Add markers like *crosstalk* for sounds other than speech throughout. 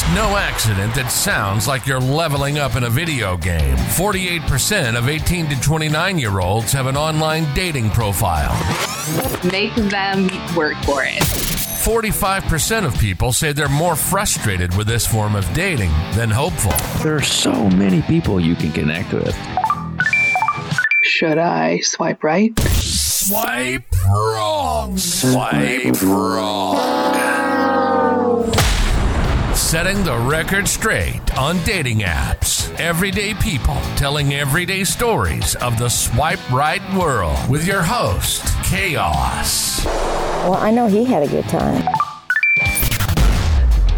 It's no accident that sounds like you're leveling up in a video game. 48% of 18 to 29 year olds have an online dating profile. Make them work for it. 45% of people say they're more frustrated with this form of dating than hopeful. There are so many people you can connect with. Should I swipe right? Swipe wrong. Swipe wrong. Setting the record straight on dating apps. Everyday people telling everyday stories of the swipe right world with your host, Chaos. Well, I know he had a good time.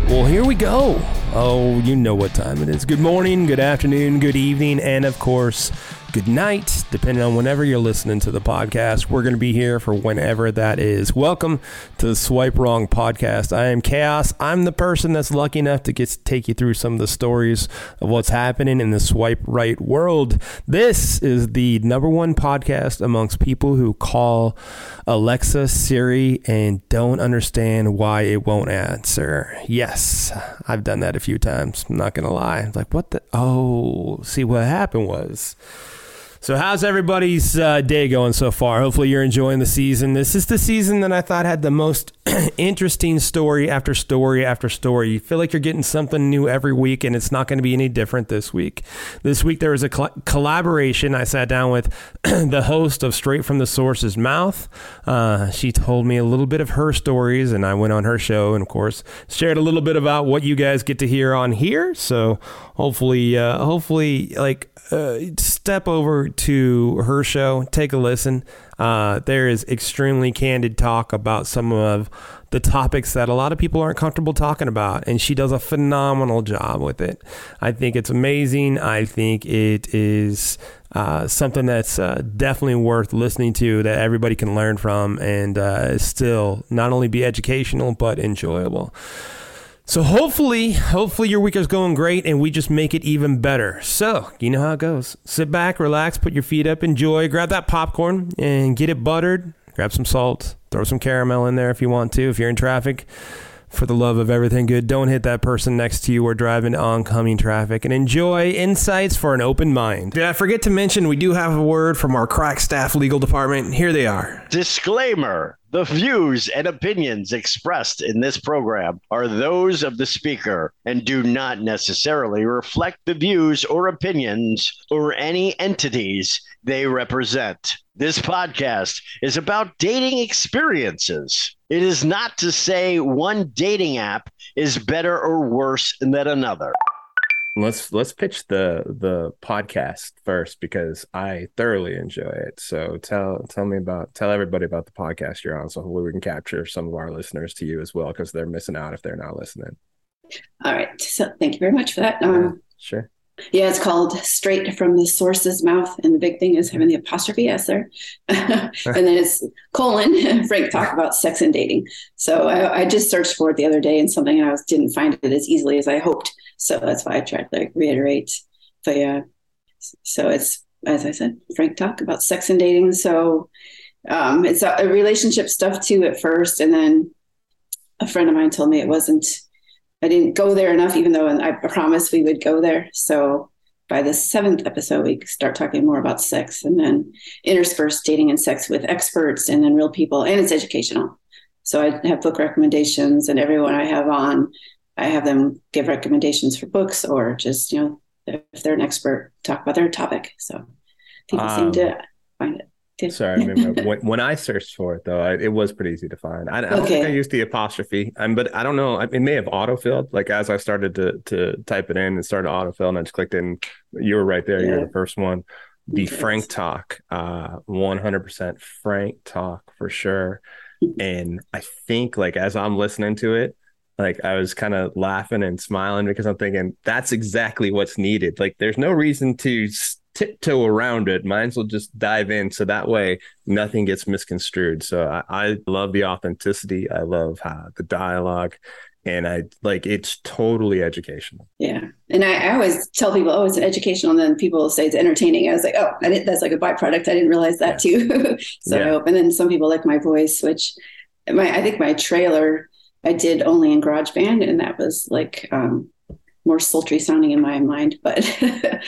Well, here we go. Oh, you know what time it is. Good morning, good afternoon, good evening, and of course, good night, depending on whenever you're listening to the podcast. We're going to be here for whenever that is. Welcome to the Swipe Wrong podcast. I am Chaos. I'm the person that's lucky enough to get to take you through some of the stories of what's happening in the swipe right world. This is the number one podcast amongst people who call Alexa Siri and don't understand why it won't answer. Yes, I've done that a few times. I'm not going to lie. It's like, what the? Oh, see, what happened was. So, how's everybody's uh, day going so far? Hopefully, you're enjoying the season. This is the season that I thought had the most *clears throat* interesting story after story after story. You feel like you're getting something new every week, and it's not going to be any different this week. This week, there was a cl- collaboration. I sat down with *clears throat* the host of Straight from the Source's Mouth. Uh, she told me a little bit of her stories, and I went on her show, and of course, shared a little bit about what you guys get to hear on here. So, hopefully, uh, hopefully, like uh, step over to her show, take a listen. Uh, there is extremely candid talk about some of the topics that a lot of people aren't comfortable talking about, and she does a phenomenal job with it. I think it's amazing. I think it is uh, something that's uh, definitely worth listening to, that everybody can learn from, and uh, still not only be educational but enjoyable. So hopefully, hopefully your week is going great and we just make it even better. So, you know how it goes. Sit back, relax, put your feet up, enjoy, grab that popcorn and get it buttered. Grab some salt, throw some caramel in there if you want to. If you're in traffic, for the love of everything good, don't hit that person next to you or drive in oncoming traffic and enjoy insights for an open mind. Did I forget to mention we do have a word from our crack staff legal department? Here they are. Disclaimer The views and opinions expressed in this program are those of the speaker and do not necessarily reflect the views or opinions or any entities they represent. This podcast is about dating experiences. It is not to say one dating app is better or worse than another. Let's let's pitch the the podcast first because I thoroughly enjoy it. So tell tell me about tell everybody about the podcast you're on, so hopefully we can capture some of our listeners to you as well because they're missing out if they're not listening. All right. So thank you very much for that. Um, Sure. yeah, it's called Straight from the Source's Mouth. And the big thing is having the apostrophe S there. *laughs* and then it's colon, *laughs* Frank talk about sex and dating. So I, I just searched for it the other day and something I was, didn't find it as easily as I hoped. So that's why I tried to like reiterate. But yeah, so it's, as I said, Frank talk about sex and dating. So um, it's a, a relationship stuff too at first. And then a friend of mine told me it wasn't I didn't go there enough, even though I promised we would go there. So by the seventh episode, we start talking more about sex and then intersperse dating and sex with experts and then real people. And it's educational. So I have book recommendations, and everyone I have on, I have them give recommendations for books or just, you know, if they're an expert, talk about their topic. So people seem Um, to find it. too. Sorry, I remember *laughs* when, when I searched for it though, I, it was pretty easy to find. I, I don't think I used the apostrophe, um, but I don't know. I- It may have autofilled. Like as I started to to type it in, it started to autofill, and I just clicked in. You were right there. Yeah. the first one. The Yes. Frank Talk, uh, one hundred percent Frank Talk for sure. *laughs* And I think like as I'm listening to it, like I was kind of laughing and smiling because I'm thinking that's exactly what's needed. Like there's no reason to tiptoe around it. Might as well just dive in so that way nothing gets misconstrued. So I, I love the authenticity. I love how the dialogue, and I like it's totally educational. Yeah. And I, I always tell people, oh, it's educational. And then people say it's entertaining. I was like, oh, I didn't, that's like a byproduct. I didn't realize that too. *laughs* so Yeah. And then some people like my voice, which my, I think my trailer I did only in GarageBand, and that was like um, more sultry sounding in my mind. But *laughs*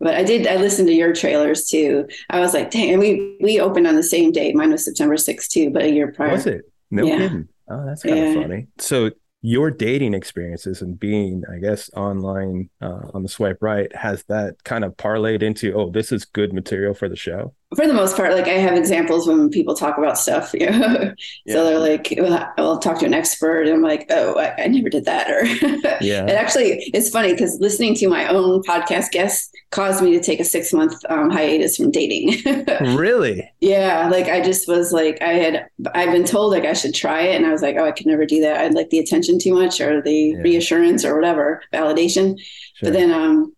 but I did. I listened to your trailers too. I was like, dang. And we we opened on the same date. Mine was September 6th too, but a year prior. Was it? No Yeah. kidding. Oh, that's kind Yeah. of funny. So your dating experiences and being, I guess, online uh, on the swipe right has that kind of parlayed into, oh, this is good material for the show. For the most part, like I have examples when people talk about stuff. *laughs* You know? Yeah. So they're like, well, I'll talk to an expert, and I'm like, oh, I, I never did that. Or *laughs* Yeah. it actually, it's funny because listening to my own podcast guests caused me to take a six month um, hiatus from dating. *laughs* really? yeah, like I just was like, I had, I've been told like I should try it, and I was like, oh, I could never do that. I'd like the attention too much, or the Yeah. reassurance, or whatever validation. Sure. But then, um,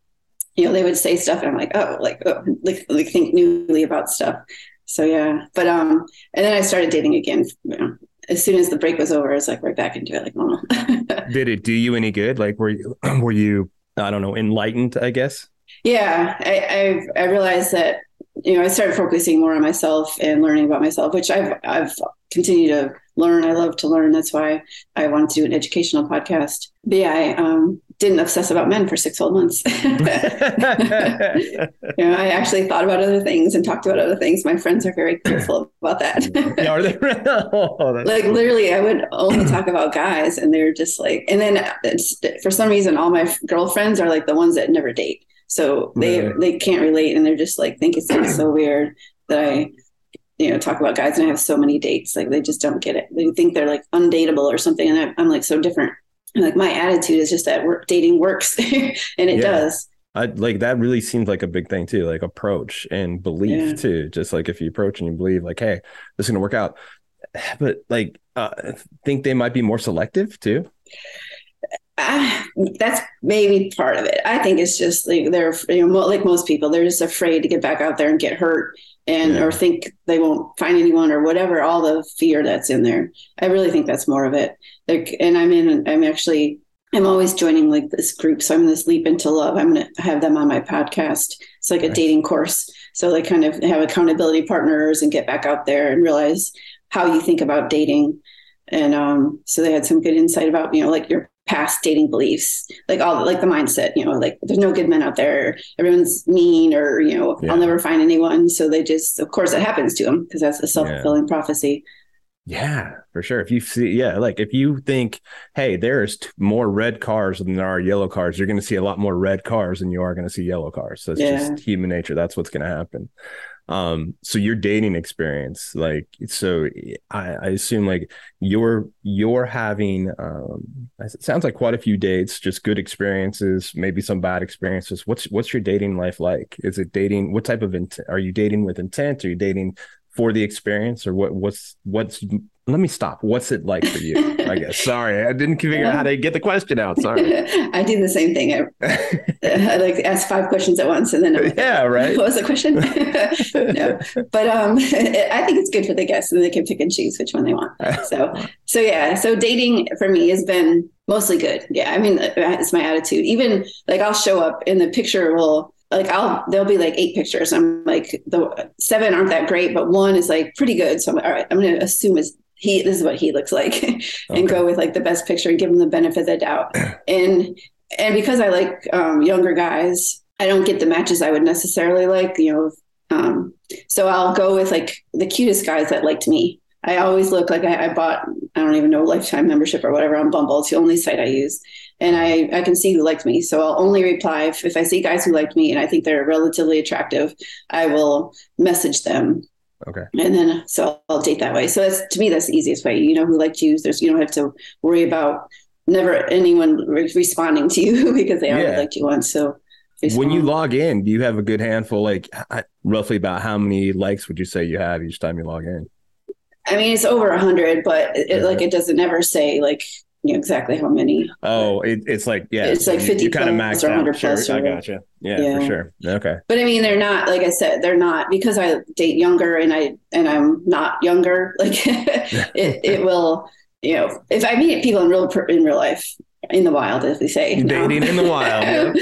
you know, they would say stuff, and I'm like, oh, like, oh, like, like think newly about stuff. So yeah, but um, and then I started dating again. You know, as soon as the break was over, I was like right back into it, like normal. *laughs* Did it do you any good? Like, were you, *clears throat* were you, I don't know, enlightened, I guess? yeah, I, I I realized that you know I started focusing more on myself and learning about myself, which I've I've continued to learn. I love to learn. That's why I wanted to do an educational podcast. But yeah, I um, didn't obsess about men for six whole months. *laughs* *laughs* You know, I actually thought about other things and talked about other things. My friends are very careful about that. Yeah, are they? *laughs* oh, like cool. literally, I would only talk about guys, and they're just like, and then it's, for some reason, all my girlfriends are like the ones that never date, so they they can't relate, and they're just like think it's so weird that I, you know, talk about guys and I have so many dates. Like they just don't get it. They think they're like undateable or something, and I'm like so different. Like my attitude is just that work, dating works, *laughs* and it Yeah. does. I like that really seems like a big thing too, like approach and belief Yeah. too. Just like if you approach and you believe, like, hey, this is gonna work out. *sighs* But like, uh, I think they might be more selective too. Ah, that's maybe part of it. I think it's just like they're, you know, like most people, they're just afraid to get back out there and get hurt and Yeah. or think they won't find anyone or whatever. All the fear that's in there. I really think that's more of it. Like, and I'm in. I'm actually. I'm always joining like this group. So I'm to Leap into Love. I'm going to have them on my podcast. It's like a Nice. dating course. So they kind of have accountability partners and get back out there and realize how you think about dating. And um, so they had some good insight about, you know, like your past dating beliefs, like all like the mindset, you know, like there's no good men out there. Everyone's mean or, you know, Yeah. I'll never find anyone. So they just, of course, it happens to them because that's a self fulfilling prophecy. Yeah, for sure. If you see, yeah, like if you think, hey, there's t- more red cars than there are yellow cars, you're going to see a lot more red cars than you are going to see yellow cars. So it's Yeah. just human nature. That's what's going to happen. Um, so your dating experience, like, so I, I assume like you're you're having, um, it sounds like quite a few dates, just good experiences, maybe some bad experiences. What's what's your dating life like? Is it dating? What type of intent? Are you dating with intent? Are you dating for the experience or what what's what's let me stop what's it like for you i guess *laughs* sorry i didn't figure out how to get the question out sorry *laughs* I do the same thing. I, I like ask five questions at once and then I'm like, *laughs* yeah right what was the question? no, but um, I think it's good for the guests and they can pick and choose which one they want. So, so yeah, so dating for me has been mostly good. Yeah, I mean, it's my attitude. Even like I'll show up and the picture will like I'll there'll be like eight pictures. I'm like the seven aren't that great, but one is like pretty good. So I'm like, all right, I'm going to assume is he this is what he looks like *laughs* and Okay. go with like the best picture and give him the benefit of the doubt. *clears throat* and and because I like um, younger guys, I don't get the matches I would necessarily like. You know, um, so I'll go with like the cutest guys that liked me. I always look like I, I bought I don't even know lifetime membership or whatever on Bumble. It's the only site I use, and I I can see who liked me. So I'll only reply if, if I see guys who liked me and I think they're relatively attractive. I will message them okay and then so I'll date that way. So that's to me that's the easiest way. You know who liked you. There's you don't have to worry about never anyone re- responding to you *laughs* because they already Yeah. liked you once. So when you log in do you have a good handful like roughly about how many likes would you say you have each time you log in I mean it's over a hundred, but it, it- like it doesn't ever say like you know exactly how many. oh it, it's like yeah It's like 50 you kind of or out 100 sure, plus i gotcha yeah, for sure okay But I mean, they're not like I said, they're not because I date younger and I and I'm not younger. *laughs* Like *laughs* it, it will, you know, if I meet people in real in real life in the wild, as we say, *laughs* Dating in the wild,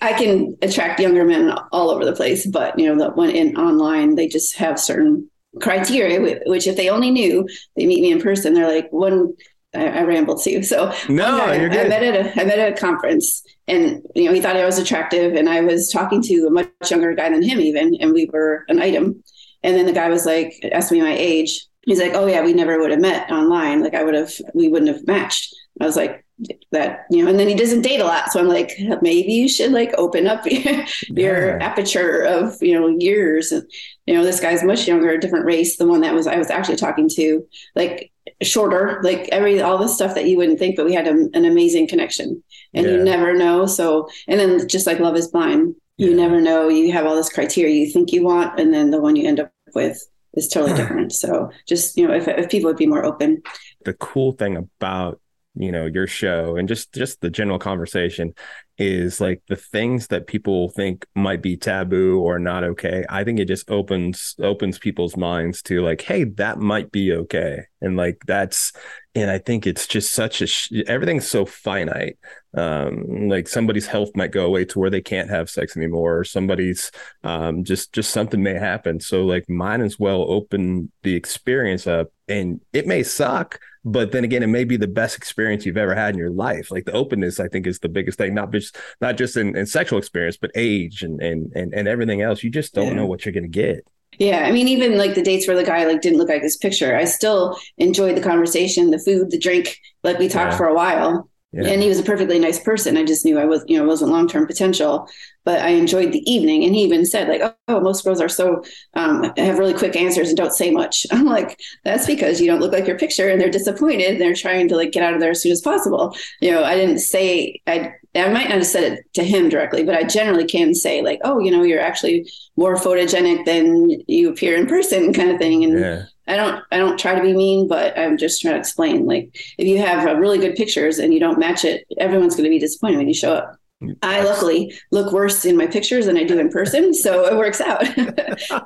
I can attract younger men all over the place. But you know, the when in online, they just have certain criteria, which if they only knew, they meet me in person, they're like one. I, I rambled too. So No, um, one guy you're I met at a I met at a conference, and you know he thought I was attractive, and I was talking to a much younger guy than him even, and we were an item. And then the guy was like, asked me my age. He's like, "Oh yeah, we never would have met online. Like I would have, we wouldn't have matched." I was like, "That you know." And then he doesn't date a lot, so I'm like, maybe you should like open up *laughs* your, your Yeah. aperture of you know years. And you know, this guy's much younger, different race. The one that was I was actually talking to, like shorter, like every all the stuff that you wouldn't think, but we had a, an amazing connection, and Yeah. you never know. So, and then just like Love is Blind, you Yeah. never know. You have all this criteria you think you want, and then the one you end up with is totally *clears throat* different. So, just you know, if, if people would be more open, the cool thing about you know your show and just just the general conversation is like the things that people think might be taboo or not okay i think it just opens opens people's minds to like hey that might be okay. And like that's and i think it's just such a sh- everything's so finite. Um like somebody's health might go away to where they can't have sex anymore or somebody's um just just something may happen. So like mine as well open the experience up. And it may suck but then again it may be the best experience you've ever had in your life like the openness i think is the biggest thing not just not just in, in sexual experience but age and and and, and everything else you just don't Yeah. know what you're going to get Yeah, I mean, even like the dates where the guy like didn't look like his picture, I still enjoyed the conversation, the food, the drink. Like we talked Yeah. for a while, yeah and he was a perfectly nice person. I just knew I was, you know, wasn't long term potential, but I enjoyed the evening. And he even said like, "Oh, most girls are so um, have really quick answers and don't say much." *laughs* I'm like, "That's because you don't look like your picture, and they're disappointed. And they're trying to like get out of there as soon as possible." You know, I didn't say I. I might not have said it to him directly, but I generally can say like, "Oh, you know, you're actually more photogenic than you appear in person," *laughs* kind of thing. And yeah I don't I don't try to be mean, but I'm just trying to explain. Like if you have uh, really good pictures and you don't match it, everyone's going to be disappointed when you show up. I luckily look worse in my pictures than I do in person, *laughs* so it works out.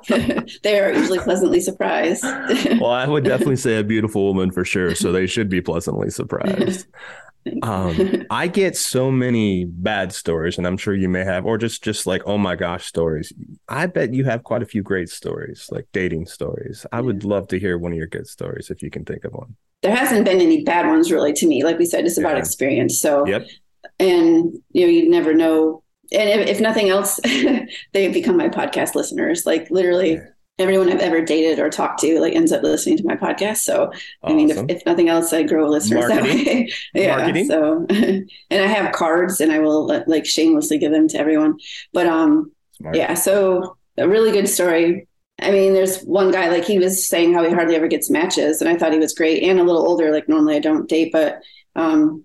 *laughs* they are usually pleasantly surprised. *laughs* well i would definitely say a beautiful woman for sure so they should be pleasantly surprised um i get so many bad stories and i'm sure you may have or just just like oh my gosh stories i bet you have quite a few great stories like dating stories i would love to hear one of your good stories if you can think of one there hasn't been any bad ones really to me. Like we said, it's about Yeah. experience. So yep and you know you never know and if, if nothing else *laughs* they become my podcast listeners like literally Yeah. everyone i've ever dated or talked to like ends up listening to my podcast so i mean if, if nothing else i grow listeners that Marketing. way *laughs* yeah Marketing. so *laughs* and i have cards and i will uh, like shamelessly give them to everyone but um Smart. yeah so a really good story I mean, there's one guy like he was saying how he hardly ever gets matches, and I thought he was great and a little older. Like normally I don't date, but um,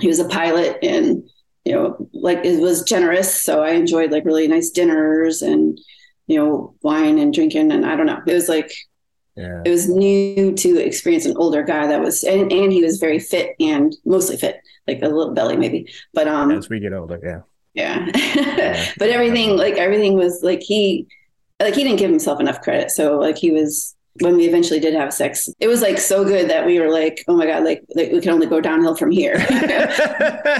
he was a pilot and you know like it was generous. So I enjoyed like really nice dinners and you know wine and drinking and I don't know. It was like yeah it was new to experience an older guy that was and and he was very fit and mostly fit, like a little belly maybe, but um as we get older yeah yeah. *laughs* but everything, like everything was like he, like he didn't give himself enough credit. So like he was, when we eventually did have sex, it was like so good that we were like, oh my God, like, like we can only go downhill from here. *laughs*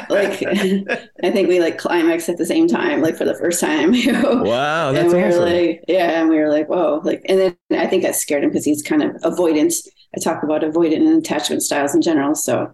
like I think we like climaxed at the same time, like for the first time. *laughs* You know? wow and that's we awesome were like, yeah, and we were like, whoa, like, and then I think that scared him because he's kind of avoidant. I talk about avoidant and attachment styles in general. So I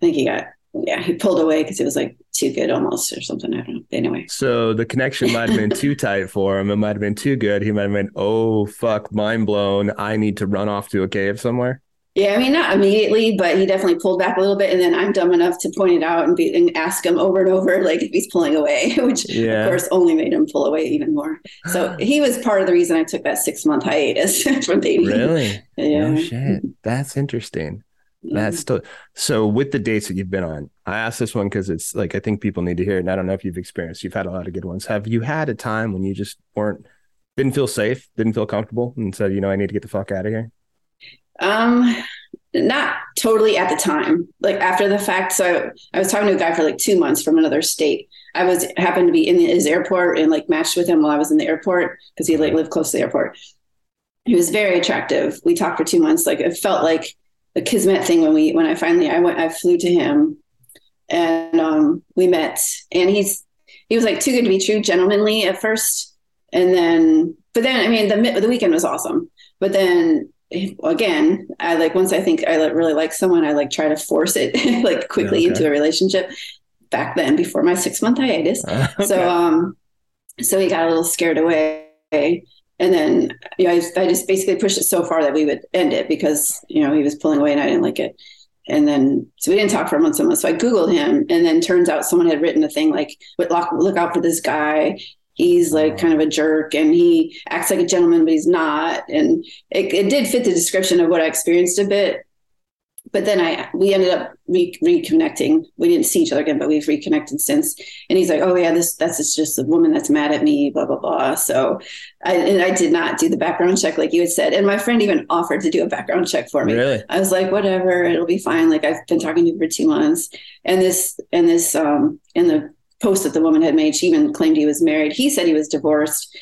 think he got, yeah, he pulled away because it was like too good almost or something. I don't know. Anyway. So the connection might have been too *laughs* tight for him. It might have been too good. He might have been, oh fuck, mind blown. I need to run off to a cave somewhere. Yeah, I mean, not immediately, but he definitely pulled back a little bit. And then I'm dumb enough to point it out and, be, and ask him over and over, like if he's pulling away, *laughs* which Yeah. of course only made him pull away even more. So *sighs* he was part of the reason I took that six month hiatus *laughs* from dating. Really? Yeah. No shit. That's interesting. That's still so with the dates that you've been on. I asked this one because it's like I think people need to hear it. And I don't know if you've experienced. You've had a lot of good ones. Have you had a time when you just weren't didn't feel safe, didn't feel comfortable, and said, you know, I need to get the fuck out of here? Um, not totally at the time. Like after the fact. So I was talking to a guy for like two months from another state. I was happened to be in his airport and like matched with him while I was in the airport because he like lived close to the airport. He was very attractive. We talked for two months. Like it felt like a kismet thing when we when I finally I went I flew to him and um we met and he's he was like too good to be true, gentlemanly at first. And then but then I mean the the weekend was awesome. But then again, I like once I think I like, really like someone, I like try to force it *laughs* like quickly Okay. into a relationship. Back then, before my six month hiatus, *laughs* Okay. so um, so he got a little scared away, and then you know I, I just basically pushed it so far that we would end it because you know he was pulling away and I didn't like it. And then, so we didn't talk for months and months. So I Googled him, and then turns out someone had written a thing like, "Look, look out for this guy. He's like mm. kind of a jerk, and he acts like a gentleman, but he's not." And it, it did fit the description of what I experienced a bit. But then I, we ended up re- reconnecting. We didn't see each other again, but we've reconnected since. And he's like, "Oh yeah, this that's just a woman that's mad at me." Blah blah blah. So, I, and I did not do the background check like you had said. And my friend even offered to do a background check for me. Really? I was like, whatever, it'll be fine. Like I've been talking to you for two months, and this and this um in the post that the woman had made, she even claimed he was married. He said he was divorced,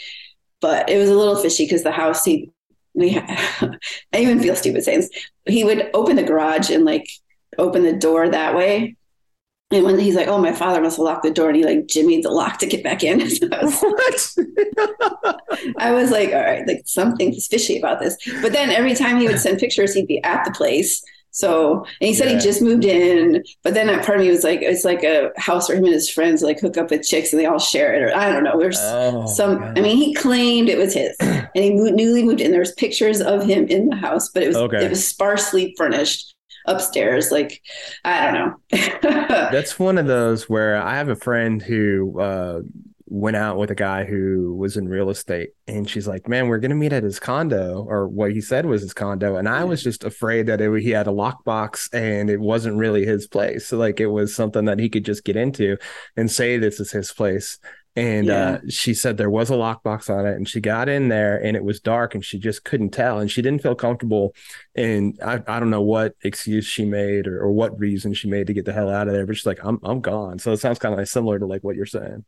but it was a little fishy because the house he we *laughs* I even feel stupid saying this. He would open the garage and like open the door that way. And when he's like, "Oh, my father must have locked the door," and he like jimmied the lock to get back in. So *laughs* I was *laughs* I was like, all right, like something's fishy about this. But then every time he would send pictures, he'd be at the place. So, and he said Yeah. he just moved in. But then that part of me was like, it's like a house where him and his friends like hook up with chicks and they all share it. Or I don't know. There's Oh, some, God. I mean, he claimed it was his and he moved, newly moved in. There was pictures of him in the house, but it was, Okay. it was sparsely furnished upstairs. Like, I don't know. *laughs* That's one of those where I have a friend who uh, went out with a guy who was in real estate, and she's like, "Man, we're gonna meet at his condo," or what he said was his condo, and I was just afraid that it, he had a lockbox and it wasn't really his place. So like it was something that he could just get into and say this is his place. And uh, she said there was a lockbox on it, and she got in there, and it was dark, and she just couldn't tell, and she didn't feel comfortable. And I, I don't know what excuse she made or, or what reason she made to get the hell out of there, but she's like, I'm I'm gone. So it sounds kind of like similar to like what you're saying.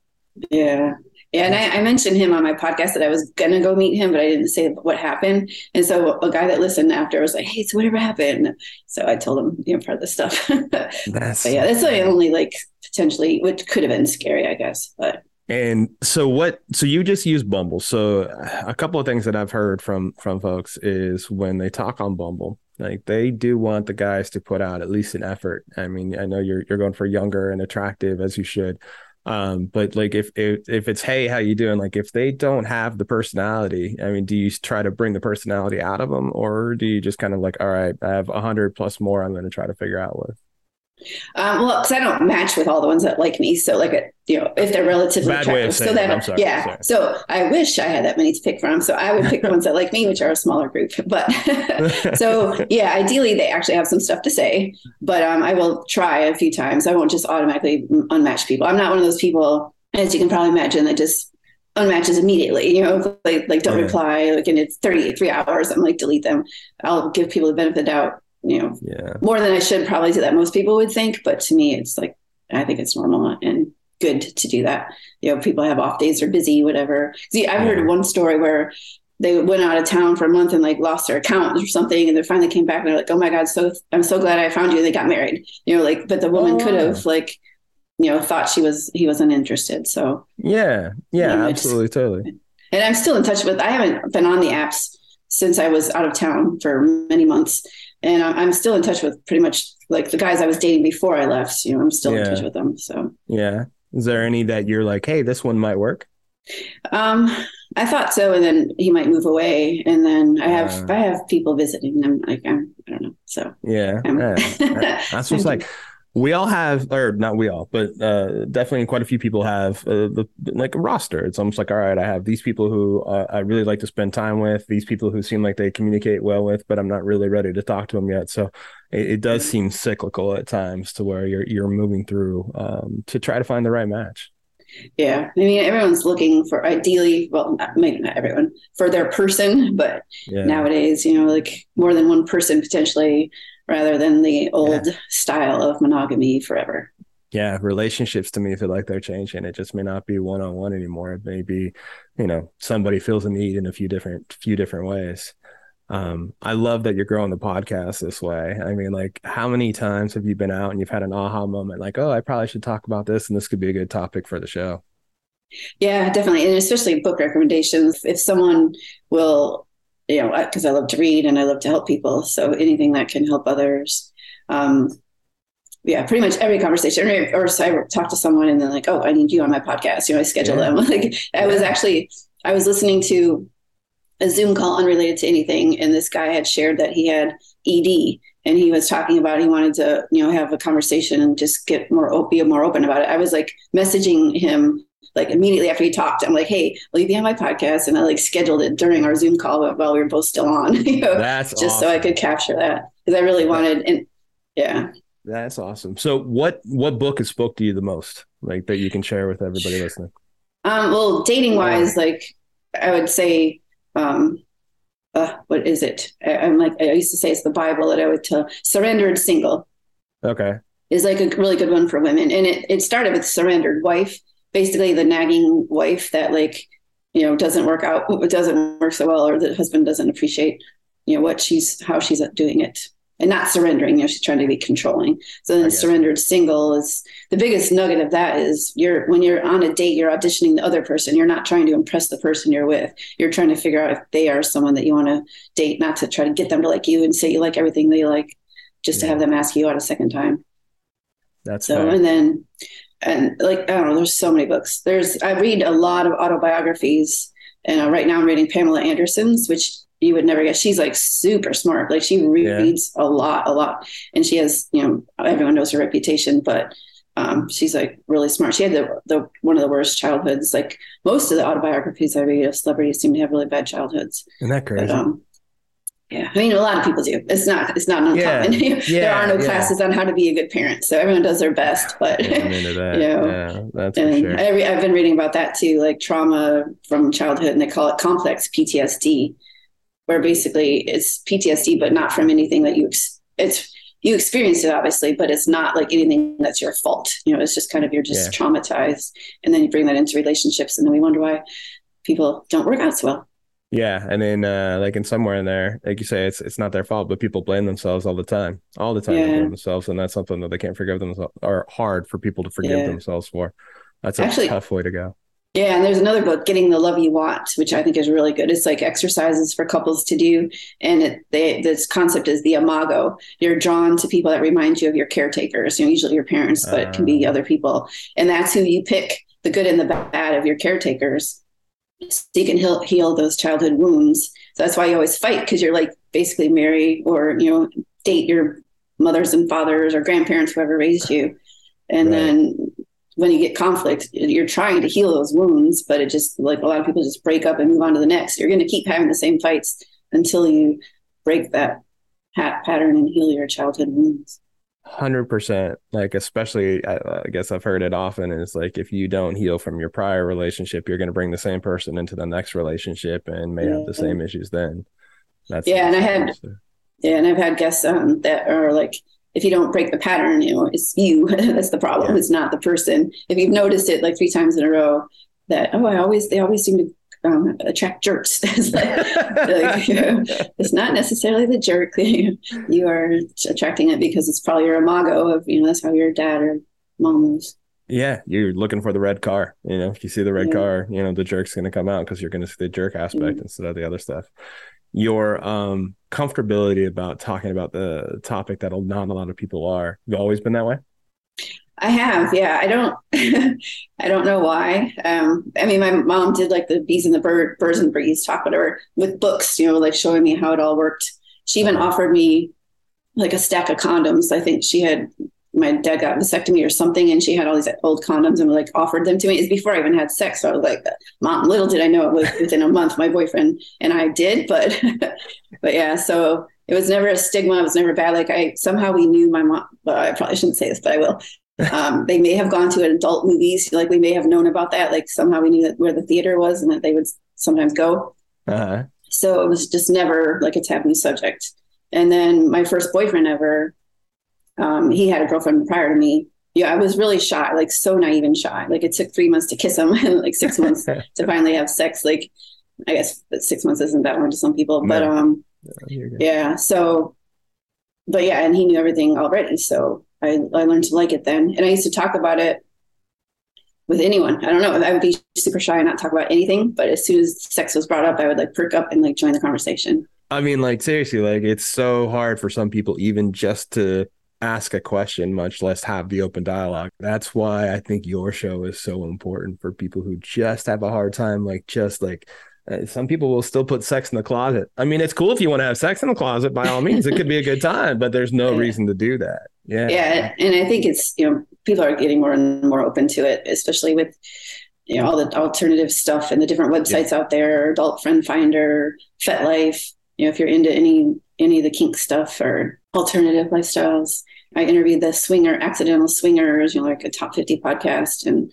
Yeah. Yeah. And I, I mentioned him on my podcast that I was going to go meet him, but I didn't say what happened. And so a guy that listened after was like, Hey, so whatever happened? So I told him, you know, part of the stuff. *laughs* but That's yeah, that's the only like potentially, which could have been scary, I guess. But And so what so you just use Bumble. So a couple of things that I've heard from from folks is when they talk on Bumble, like they do want the guys to put out at least an effort. I mean, I know you're you're going for younger and attractive as you should. Um, but like if, if if it's hey, how you doing? Like if they don't have the personality, I mean, do you try to bring the personality out of them, or do you just kind of like, all right, I have a hundred plus more, I'm going to try to figure out with. Um, well, because I don't match with all the ones that like me. So, like, a, you know, if they're relatively Bad attractive, so that I'm sorry. yeah. Sorry. So I wish I had that many to pick from. So I would pick the *laughs* ones that like me, which are a smaller group. *laughs* But *laughs* so yeah, ideally they actually have some stuff to say. But um, I will try a few times. I won't just automatically unmatch people. I'm not one of those people, as you can probably imagine, that just unmatches immediately. You know, like like don't Yeah. reply. Like in it's 33 hours, I'm like delete them. I'll give people the benefit of the doubt. You know, Yeah. more than I should probably do that most people would think, but to me it's like I think it's normal and good to do that. You know, people have off days or busy, whatever. See, I've heard one story where they went out of town for a month and like lost their account or something, and they finally came back and they're like, "Oh my god, so I'm so glad I found you." And they got married. You know, like, but the woman Oh, could have like, you know, thought she was he wasn't interested. So, Yeah. Yeah. Yeah, I just- absolutely. Totally. and I'm still in touch with. I haven't been on the apps since I was out of town for many months, and I'm, I'm still in touch with pretty much like the guys I was dating before I left. You know, I'm still Yeah. in touch with them. So, Yeah. Is there any that you're like, hey, this one might work? um, I thought so, and then he might move away, and then I have Uh. I have people visiting them. Like I'm, I don't know. So, Yeah. Yeah. *laughs* That's what's like. We all have, or not we all, but uh, definitely quite a few people have uh, the like a roster. It's almost like, all right, I have these people who uh, I really like to spend time with, these people who seem like they communicate well with, but I'm not really ready to talk to them yet. So it, it does seem cyclical at times to where you're you're moving through um, to try to find the right match. yeah, I mean, everyone's looking for ideally, well, not, maybe not everyone for their person, but Yeah. nowadays, you know, like more than one person potentially, rather than the old style of monogamy forever. yeah relationships to me feel like they're changing it just may not be one-on-one anymore it may be you know somebody feels a need in a few different few different ways um i love that you're growing the podcast this way i mean like how many times have you been out and you've had an aha moment like oh i probably should talk about this and this could be a good topic for the show Yeah, definitely. And especially book recommendations. If someone will you know, because I love to read and I love to help people. So anything that can help others. Um, yeah, pretty much every conversation, or, or so I talk to someone and then like, oh, I need you on my podcast. You know, I schedule Yeah. them. *laughs* Like I was actually, I was listening to a Zoom call unrelated to anything, and this guy had shared that he had ED, and he was talking about he wanted to, you know, have a conversation and just get more op- be more open about it. I was like messaging him like immediately after he talked. I'm like, hey, will you be on my podcast? And I like scheduled it during our Zoom call while we were both still on, *laughs* you know, That's just so I could capture that because I really wanted and yeah. That's awesome. So what what book has spoke to you the most? Like that you can share with everybody listening? Um, well, dating wise, like I would say, um, uh, what is it? I, I'm like I used to say it's the Bible that I would tell. Surrendered single Okay. is like a really good one for women, and it it started with surrendered wife, basically the nagging wife that like you know doesn't work out, it doesn't work so well, or the husband doesn't appreciate you know what she's how she's doing it. And not surrendering, you know, she's trying to be controlling. So then surrendered single is the biggest nugget of that is you're when you're on a date, you're auditioning the other person. You're not trying to impress the person you're with. You're trying to figure out if they are someone that you want to date, not to try to get them to like you and say you like everything they like, just to have them ask you out a second time. That's So and then and like I don't know, there's so many books. There's I read a lot of autobiographies, and uh, right now I'm reading Pamela Anderson's, which you would never guess. She's like super smart. Like she reads a lot, a lot, and she has you know everyone knows her reputation, but um, she's like really smart. She had the the one of the worst childhoods. Like most of the autobiographies I read of celebrities seem to have really bad childhoods. Isn't that crazy? But um, yeah, I mean, a lot of people do. It's not. It's not uncommon. *laughs* there Yeah, are no yeah. classes on how to be a good parent, so everyone does their best. But Yeah, I'm into *laughs* that. you know, yeah, that's for and sure. I re- I've been reading about that too, like trauma from childhood, and they call it complex PTSD, where basically it's PTSD, but not from anything that you ex- it's you experienced it obviously, but it's not like anything that's your fault. You know, it's just kind of you're just Yeah. traumatized, and then you bring that into relationships, and then we wonder why people don't work out so well. Yeah, and then uh, like in somewhere in there, like you say, it's it's not their fault, but people blame themselves all the time, all the time Yeah. themselves, and that's something that they can't forgive themselves, or hard for people to forgive Yeah. themselves for. That's a Actually- tough way to go. Yeah, and there's another book, Getting the Love You Want, which I think is really good. It's like exercises for couples to do, and it, they, this concept is the imago. You're drawn to people that remind you of your caretakers, you know, usually your parents, but it can be other people, and that's who you pick, the good and the bad of your caretakers, so you can heal, heal those childhood wounds. So that's why you always fight because you're like basically marry or you know date your mothers and fathers or grandparents, whoever raised you, and Right. then when you get conflict, you're trying to heal those wounds, but it just like a lot of people just break up and move on to the next. You're going to keep having the same fights until you break that hat pattern and heal your childhood wounds. Hundred percent. Like especially, I, I guess I've heard it often. Is like if you don't heal from your prior relationship, you're going to bring the same person into the next relationship and may have the same issues then. That's Yeah, and I had- Yeah, and I've had guests um, that are like, if you don't break the pattern, you know, it's you. *laughs* That's the problem. Yeah. It's not the person. If you've noticed it like three times in a row, that oh, I always they always seem to um, attract jerks. *laughs* it's, like, like, *laughs* it's not necessarily the jerk. *laughs* you are attracting it because it's probably your imago of you know that's how your dad or mom was. Yeah, you're looking for the red car. You know, if you see the red Yeah. car, you know the jerk's going to come out because you're going to see the jerk aspect Mhm. instead of the other stuff. Your um comfortability about talking about the topic that not a lot of people are. You've always been that way. I have, yeah. I don't, *laughs* I don't know why. Um, I mean, my mom did like the bees and the bird, birds and bees talk, whatever, with books, you know, like showing me how it all worked. She even offered me like a stack of condoms. I think she had my dad got vasectomy or something, and she had all these old condoms and like offered them to me. It's before I even had sex, so I was like, "Mom, little did I know it was within a month." My boyfriend and I did, *laughs* but, but yeah. So it was never a stigma. It was never bad. Like I somehow we knew my mom. Well, I probably shouldn't say this, but I will um, they may have gone to adult movies. Like we may have known about that. Like somehow we knew that where the theater was and that they would sometimes go. Uh-huh. So it was just never like a taboo subject. And then my first boyfriend ever, um, he had a girlfriend prior to me. Yeah, I was really shy, like so naive and shy. Like it took three months to kiss him and *laughs* like six months *laughs* to finally have sex. Like I guess six months isn't that long to some people, but um, yeah. So, but yeah, and he knew everything already. So I, I learned to like it then. And I used to talk about it with anyone. I don't know. I would be super shy and not talk about anything. But as soon as sex was brought up, I would like perk up and like join the conversation. I mean, like seriously, like it's so hard for some people even just to ask a question, much less have the open dialogue. That's why I think your show is so important for people who just have a hard time, like just like uh, some people will still put sex in the closet. I mean, it's cool if you want to have sex in the closet, by all means, it could be a good time, but there's no *laughs* reason to do that. Yeah. Yeah, and I think it's you know people are getting more and more open to it, especially with you know all the alternative stuff and the different websites out there, Adult Friend Finder, FetLife. You know, if you're into any any of the kink stuff or alternative lifestyles, I interviewed the swinger, accidental swingers, you know, like a top fifty podcast, and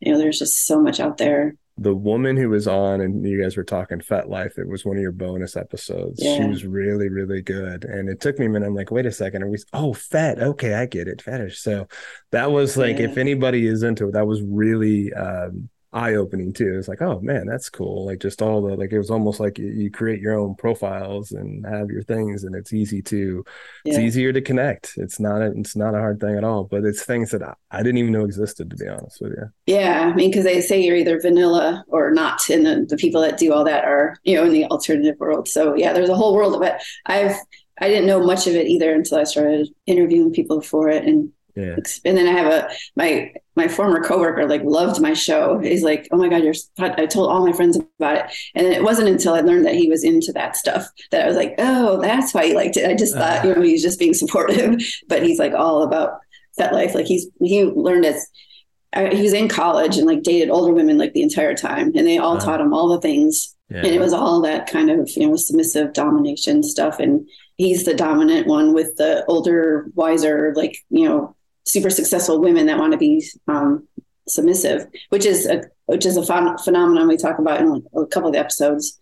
you know, there's just so much out there. The woman who was on and you guys were talking Fet Life, it was one of your bonus episodes. She was really, really good. And it took me a minute. I'm like, wait a second. Are we oh Fet. Okay, I get it. Fetish. So that was like Yeah. if anybody is into it, that was really um eye opening too. It's like, oh man, that's cool. Like just all the like it was almost like you, you create your own profiles and have your things and it's easy to it's easier to connect. It's not a it's not a hard thing at all. But it's things that I, I didn't even know existed to be honest with you. Yeah, I mean, because they say you're either vanilla or not, and the, the people that do all that are, you know, in the alternative world. So yeah, there's a whole world of it. I've I didn't know much of it either until I started interviewing people for it, and Yeah. and then I have a my my former coworker like loved my show. He's like, oh my god, you're. I told all my friends about it, and it wasn't until I learned that he was into that stuff that I was like, oh, that's why he liked it. I just thought, you know, he's just being *laughs* supportive, but he's like all about that life. Like he's he learned as I, he was in college and like dated older women like the entire time, and they all Uh-huh. taught him all the things, Yeah. and it was all that kind of you know submissive domination stuff, and he's the dominant one with the older, wiser, like you know, super successful women that want to be um, submissive, which is a which is a phen- phenomenon we talk about in a couple of the episodes.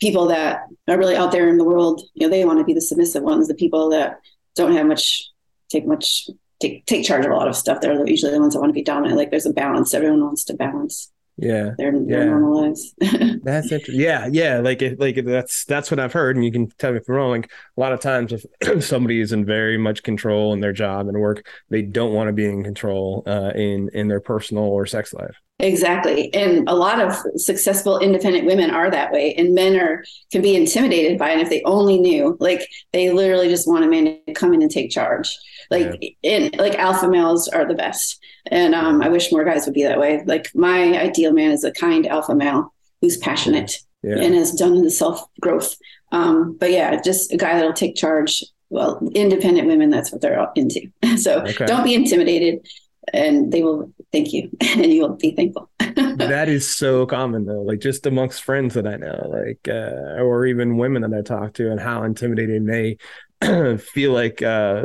People that are really out there in the world, you know, they want to be the submissive ones. The people that don't have much, take much, take take charge of a lot of stuff. They're usually the ones that want to be dominant. Like there's a balance. Everyone wants to balance Yeah. their, their Yeah. normal lives. *laughs* That's interesting. Yeah, yeah. Like, it, like that's that's what I've heard, and you can tell me if I'm wrong. Like a lot of times, if *clears throat* somebody is in very much control in their job and work, they don't want to be in control uh, in in their personal or sex life. Exactly. And a lot of successful independent women are that way. And men are can be intimidated by it if they only knew. Like they literally just want a man to come in and take charge. Like and like alpha males are the best. And um, I wish more guys would be that way. Like my ideal man is a kind alpha male who's passionate Yeah, and has done the self growth. Um, but yeah, just a guy that'll take charge. Well, independent women, that's what they're into. *laughs* So Okay. don't be intimidated and they will thank you *laughs* and you will be thankful. *laughs* that is so common though. Like just amongst friends that I know, like uh, or even women that I talk to, and how intimidating they *clears throat* feel like uh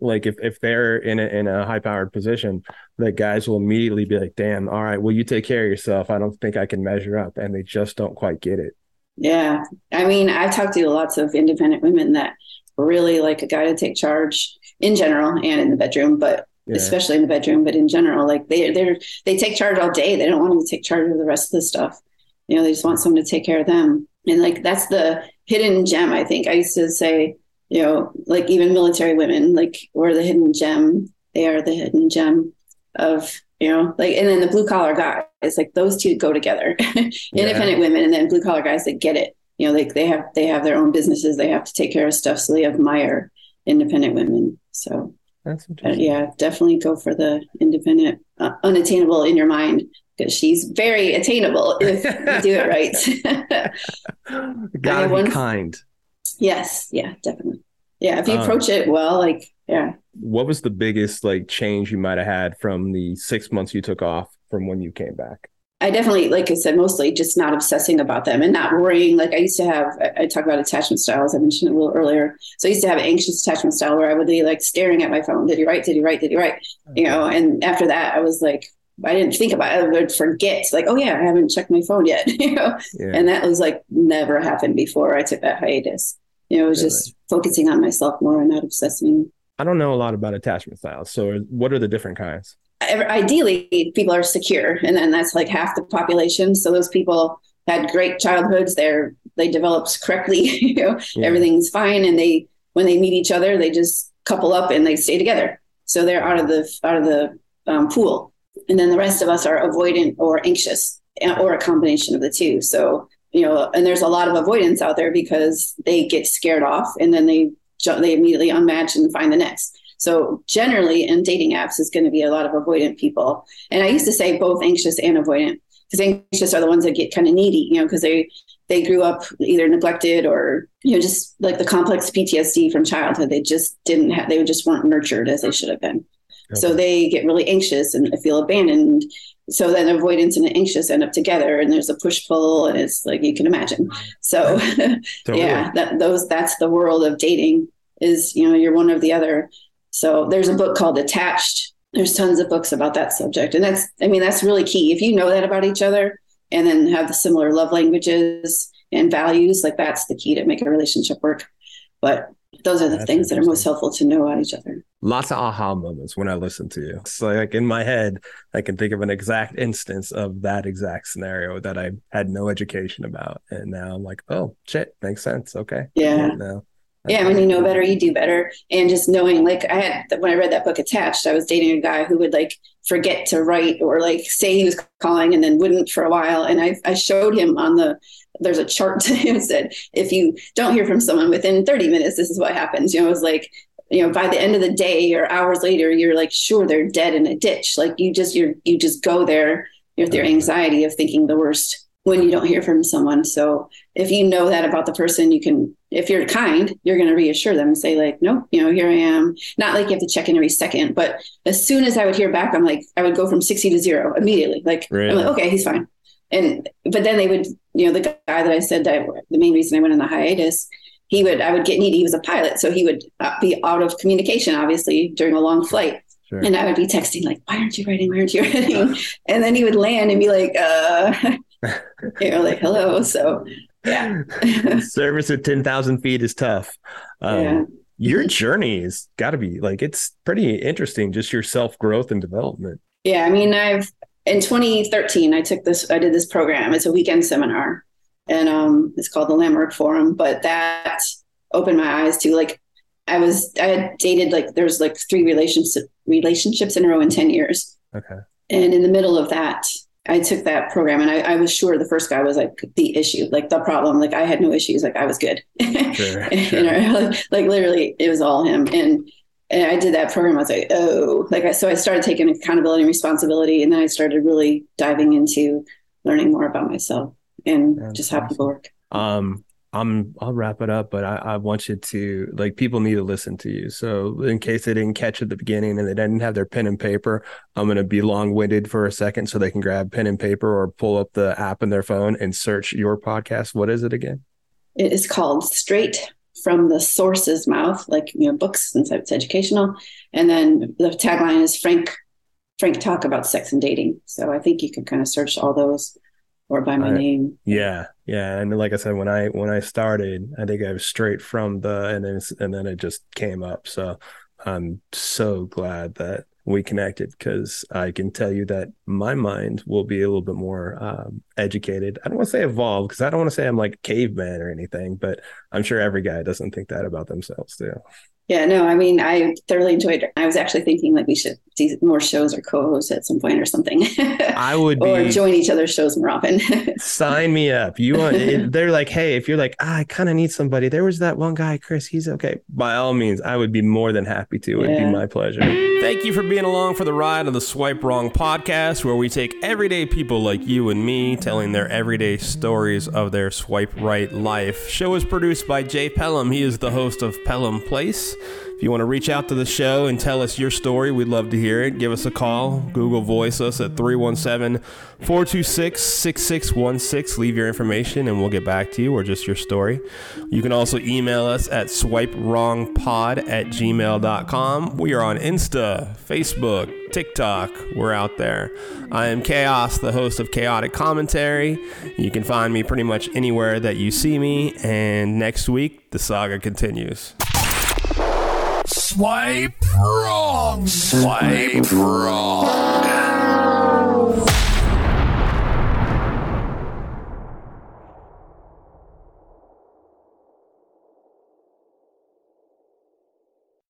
like if if they're in a in a high powered position that guys will immediately be like damn all right well you take care of yourself i don't think i can measure up and they just don't quite get it Yeah. I mean, I've talked to lots of independent women that really like a guy to take charge in general and in the bedroom, but Yeah. especially in the bedroom, but in general, like they they're they take charge all day. They don't want to take charge of the rest of the stuff. You know, they just want someone to take care of them. And like that's the hidden gem, I think. I used to say, you know, like even military women, like we're the hidden gem. They are the hidden gem of, you know, like and then the blue collar guys, like those two go together. *laughs* independent women and then blue collar guys that get it. You know, like they have they have their own businesses, they have to take care of stuff, so they admire independent women. So that's interesting yeah, definitely go for the independent, uh, unattainable in your mind because she's very attainable *laughs* if you do it right. gotta *laughs* be one- kind yes, yeah, definitely. Yeah, if you Um, approach it well, like yeah, what was the biggest like change you might have had from the six months you took off from when you came back I definitely, like I said, mostly just not obsessing about them and not worrying. Like I used to have, I, I talk about attachment styles. I mentioned it a little earlier. So I used to have an anxious attachment style where I would be like staring at my phone. Did he write? Did he write? Did he write? You know, and after that, I was like, I didn't think about it. I would forget, like, oh yeah, I haven't checked my phone yet. *laughs* you know, yeah and that was like never happened before I took that hiatus. You know, it was just focusing on myself more and not obsessing i don't know a lot about attachment styles so what are the different kinds ideally people are secure and then that's like half the population so those people had great childhoods they're they developed correctly *laughs* you know Yeah. everything's fine and they when they meet each other they just couple up and they stay together so they're out of the out of the um, pool and then the rest of us are avoidant or anxious uh, or a combination of the two. So, you know, and there's a lot of avoidance out there because they get scared off and then they they immediately unmatch and find the next. So generally in dating apps is going to be a lot of avoidant people. And I used to say both anxious and avoidant because anxious are the ones that get kind of needy, you know, because they they grew up either neglected or you know just like the complex PTSD from childhood. They just didn't have they just weren't nurtured as they should have been. Okay. So they get really anxious and feel abandoned. So then avoidance and anxious end up together, and there's a push pull, and it's like you can imagine. So *laughs* totally. yeah, that those that's the world of dating is you know you're one or the other. So there's a book called Attached. There's tons of books about that subject, and that's I mean that's really key. If you know that about each other, and then have the similar love languages and values, like that's the key to make a relationship work. But those are the That's things that are most helpful to know about each other. Lots of aha moments when I listen to you. So, like in my head, I can think of an exact instance of that exact scenario that I had no education about, and now I'm like, oh shit, makes sense. Okay, yeah. Now, yeah, when you know better, you do better. And just knowing, like, I had when I read that book attached, I was dating a guy who would like forget to write or like say he was calling and then wouldn't for a while. And I, I showed him on the there's a chart *laughs* to him said if you don't hear from someone within 30 minutes, this is what happens. You know, it was like, you know, by the end of the day or hours later, you're like, sure, they're dead in a ditch. Like you just you're you just go there with your anxiety of thinking the worst when you don't hear from someone. So if you know that about the person, you can, if you're kind, you're going to reassure them and say like, no, you know, here I am. Not like you have to check in every second, but as soon as I would hear back, I'm like, I would go from 60 to zero immediately. Like, really? I'm like, okay, he's fine and but then they would you know the guy that i said that the main reason i went on the hiatus he would i would get needy he was a pilot so he would uh, be out of communication obviously during a long flight sure. and i would be texting like why aren't you writing why aren't you writing *laughs* and then he would land and be like uh you know like hello so yeah *laughs* service at 10,000 feet is tough um, yeah. your journey has got to be like it's pretty interesting just your self growth and development yeah i mean i've in 2013, I took this, I did this program. It's a weekend seminar and um, it's called the Landmark Forum. But that opened my eyes to like, I was, I had dated like, there's like three relationship, relationships in a row in 10 years. Okay. And in the middle of that, I took that program and I, I, was sure the first guy was like the issue, like the problem. Like I had no issues, like I was good. *laughs* Sure, *laughs* sure. like, *laughs* like literally, it was all him. And and I did that program. I was like, oh, like I, so I started taking accountability and responsibility, and then I started really diving into learning more about myself and That's just how awesome. people work. Um, I'm I'll wrap it up, but I, I want you to like people need to listen to you. So in case they didn't catch at the beginning and they didn't have their pen and paper, I'm gonna be long winded for a second so they can grab pen and paper or pull up the app in their phone and search your podcast. What is it again? It is called Straight from the source's mouth, like you know, books since it's educational. And then the tagline is Frank Frank talk about sex and dating. So I think you can kind of search all those or by my name. Yeah, yeah. And like I said, when I when I started, I think I was straight from the and then and then it just came up. So I'm so glad that we connected because I can tell you that my mind will be a little bit more um, educated. I don't want to say evolved because I don't want to say I'm like caveman or anything, but I'm sure every guy doesn't think that about themselves too. Yeah, no, I mean, I thoroughly enjoyed it. I was actually thinking like we should do more shows or co-host at some point or something. I would *laughs* or join each other's shows more often. *laughs* sign me up. You want? they're like, hey, if you're like, ah, I kind of need somebody. There was that one guy, Chris. He's okay. By all means, I would be more than happy to. It'd yeah. be my pleasure. Thank you for being along for the ride of the Swipe Wrong podcast, where we take everyday people like you and me telling their everyday stories of their swipe right life. Show is produced by Jay Pelham. He is the host of Pelham Place. If you want to reach out to the show and tell us your story, we'd love to hear it. Give us a call. Google Voice us at 317 426 6616. Leave your information and we'll get back to you or just your story. You can also email us at swipewrongpod at gmail.com. We are on Insta, Facebook, TikTok. We're out there. I am Chaos, the host of Chaotic Commentary. You can find me pretty much anywhere that you see me. And next week, the saga continues. Swipe wrong. Swipe wrong.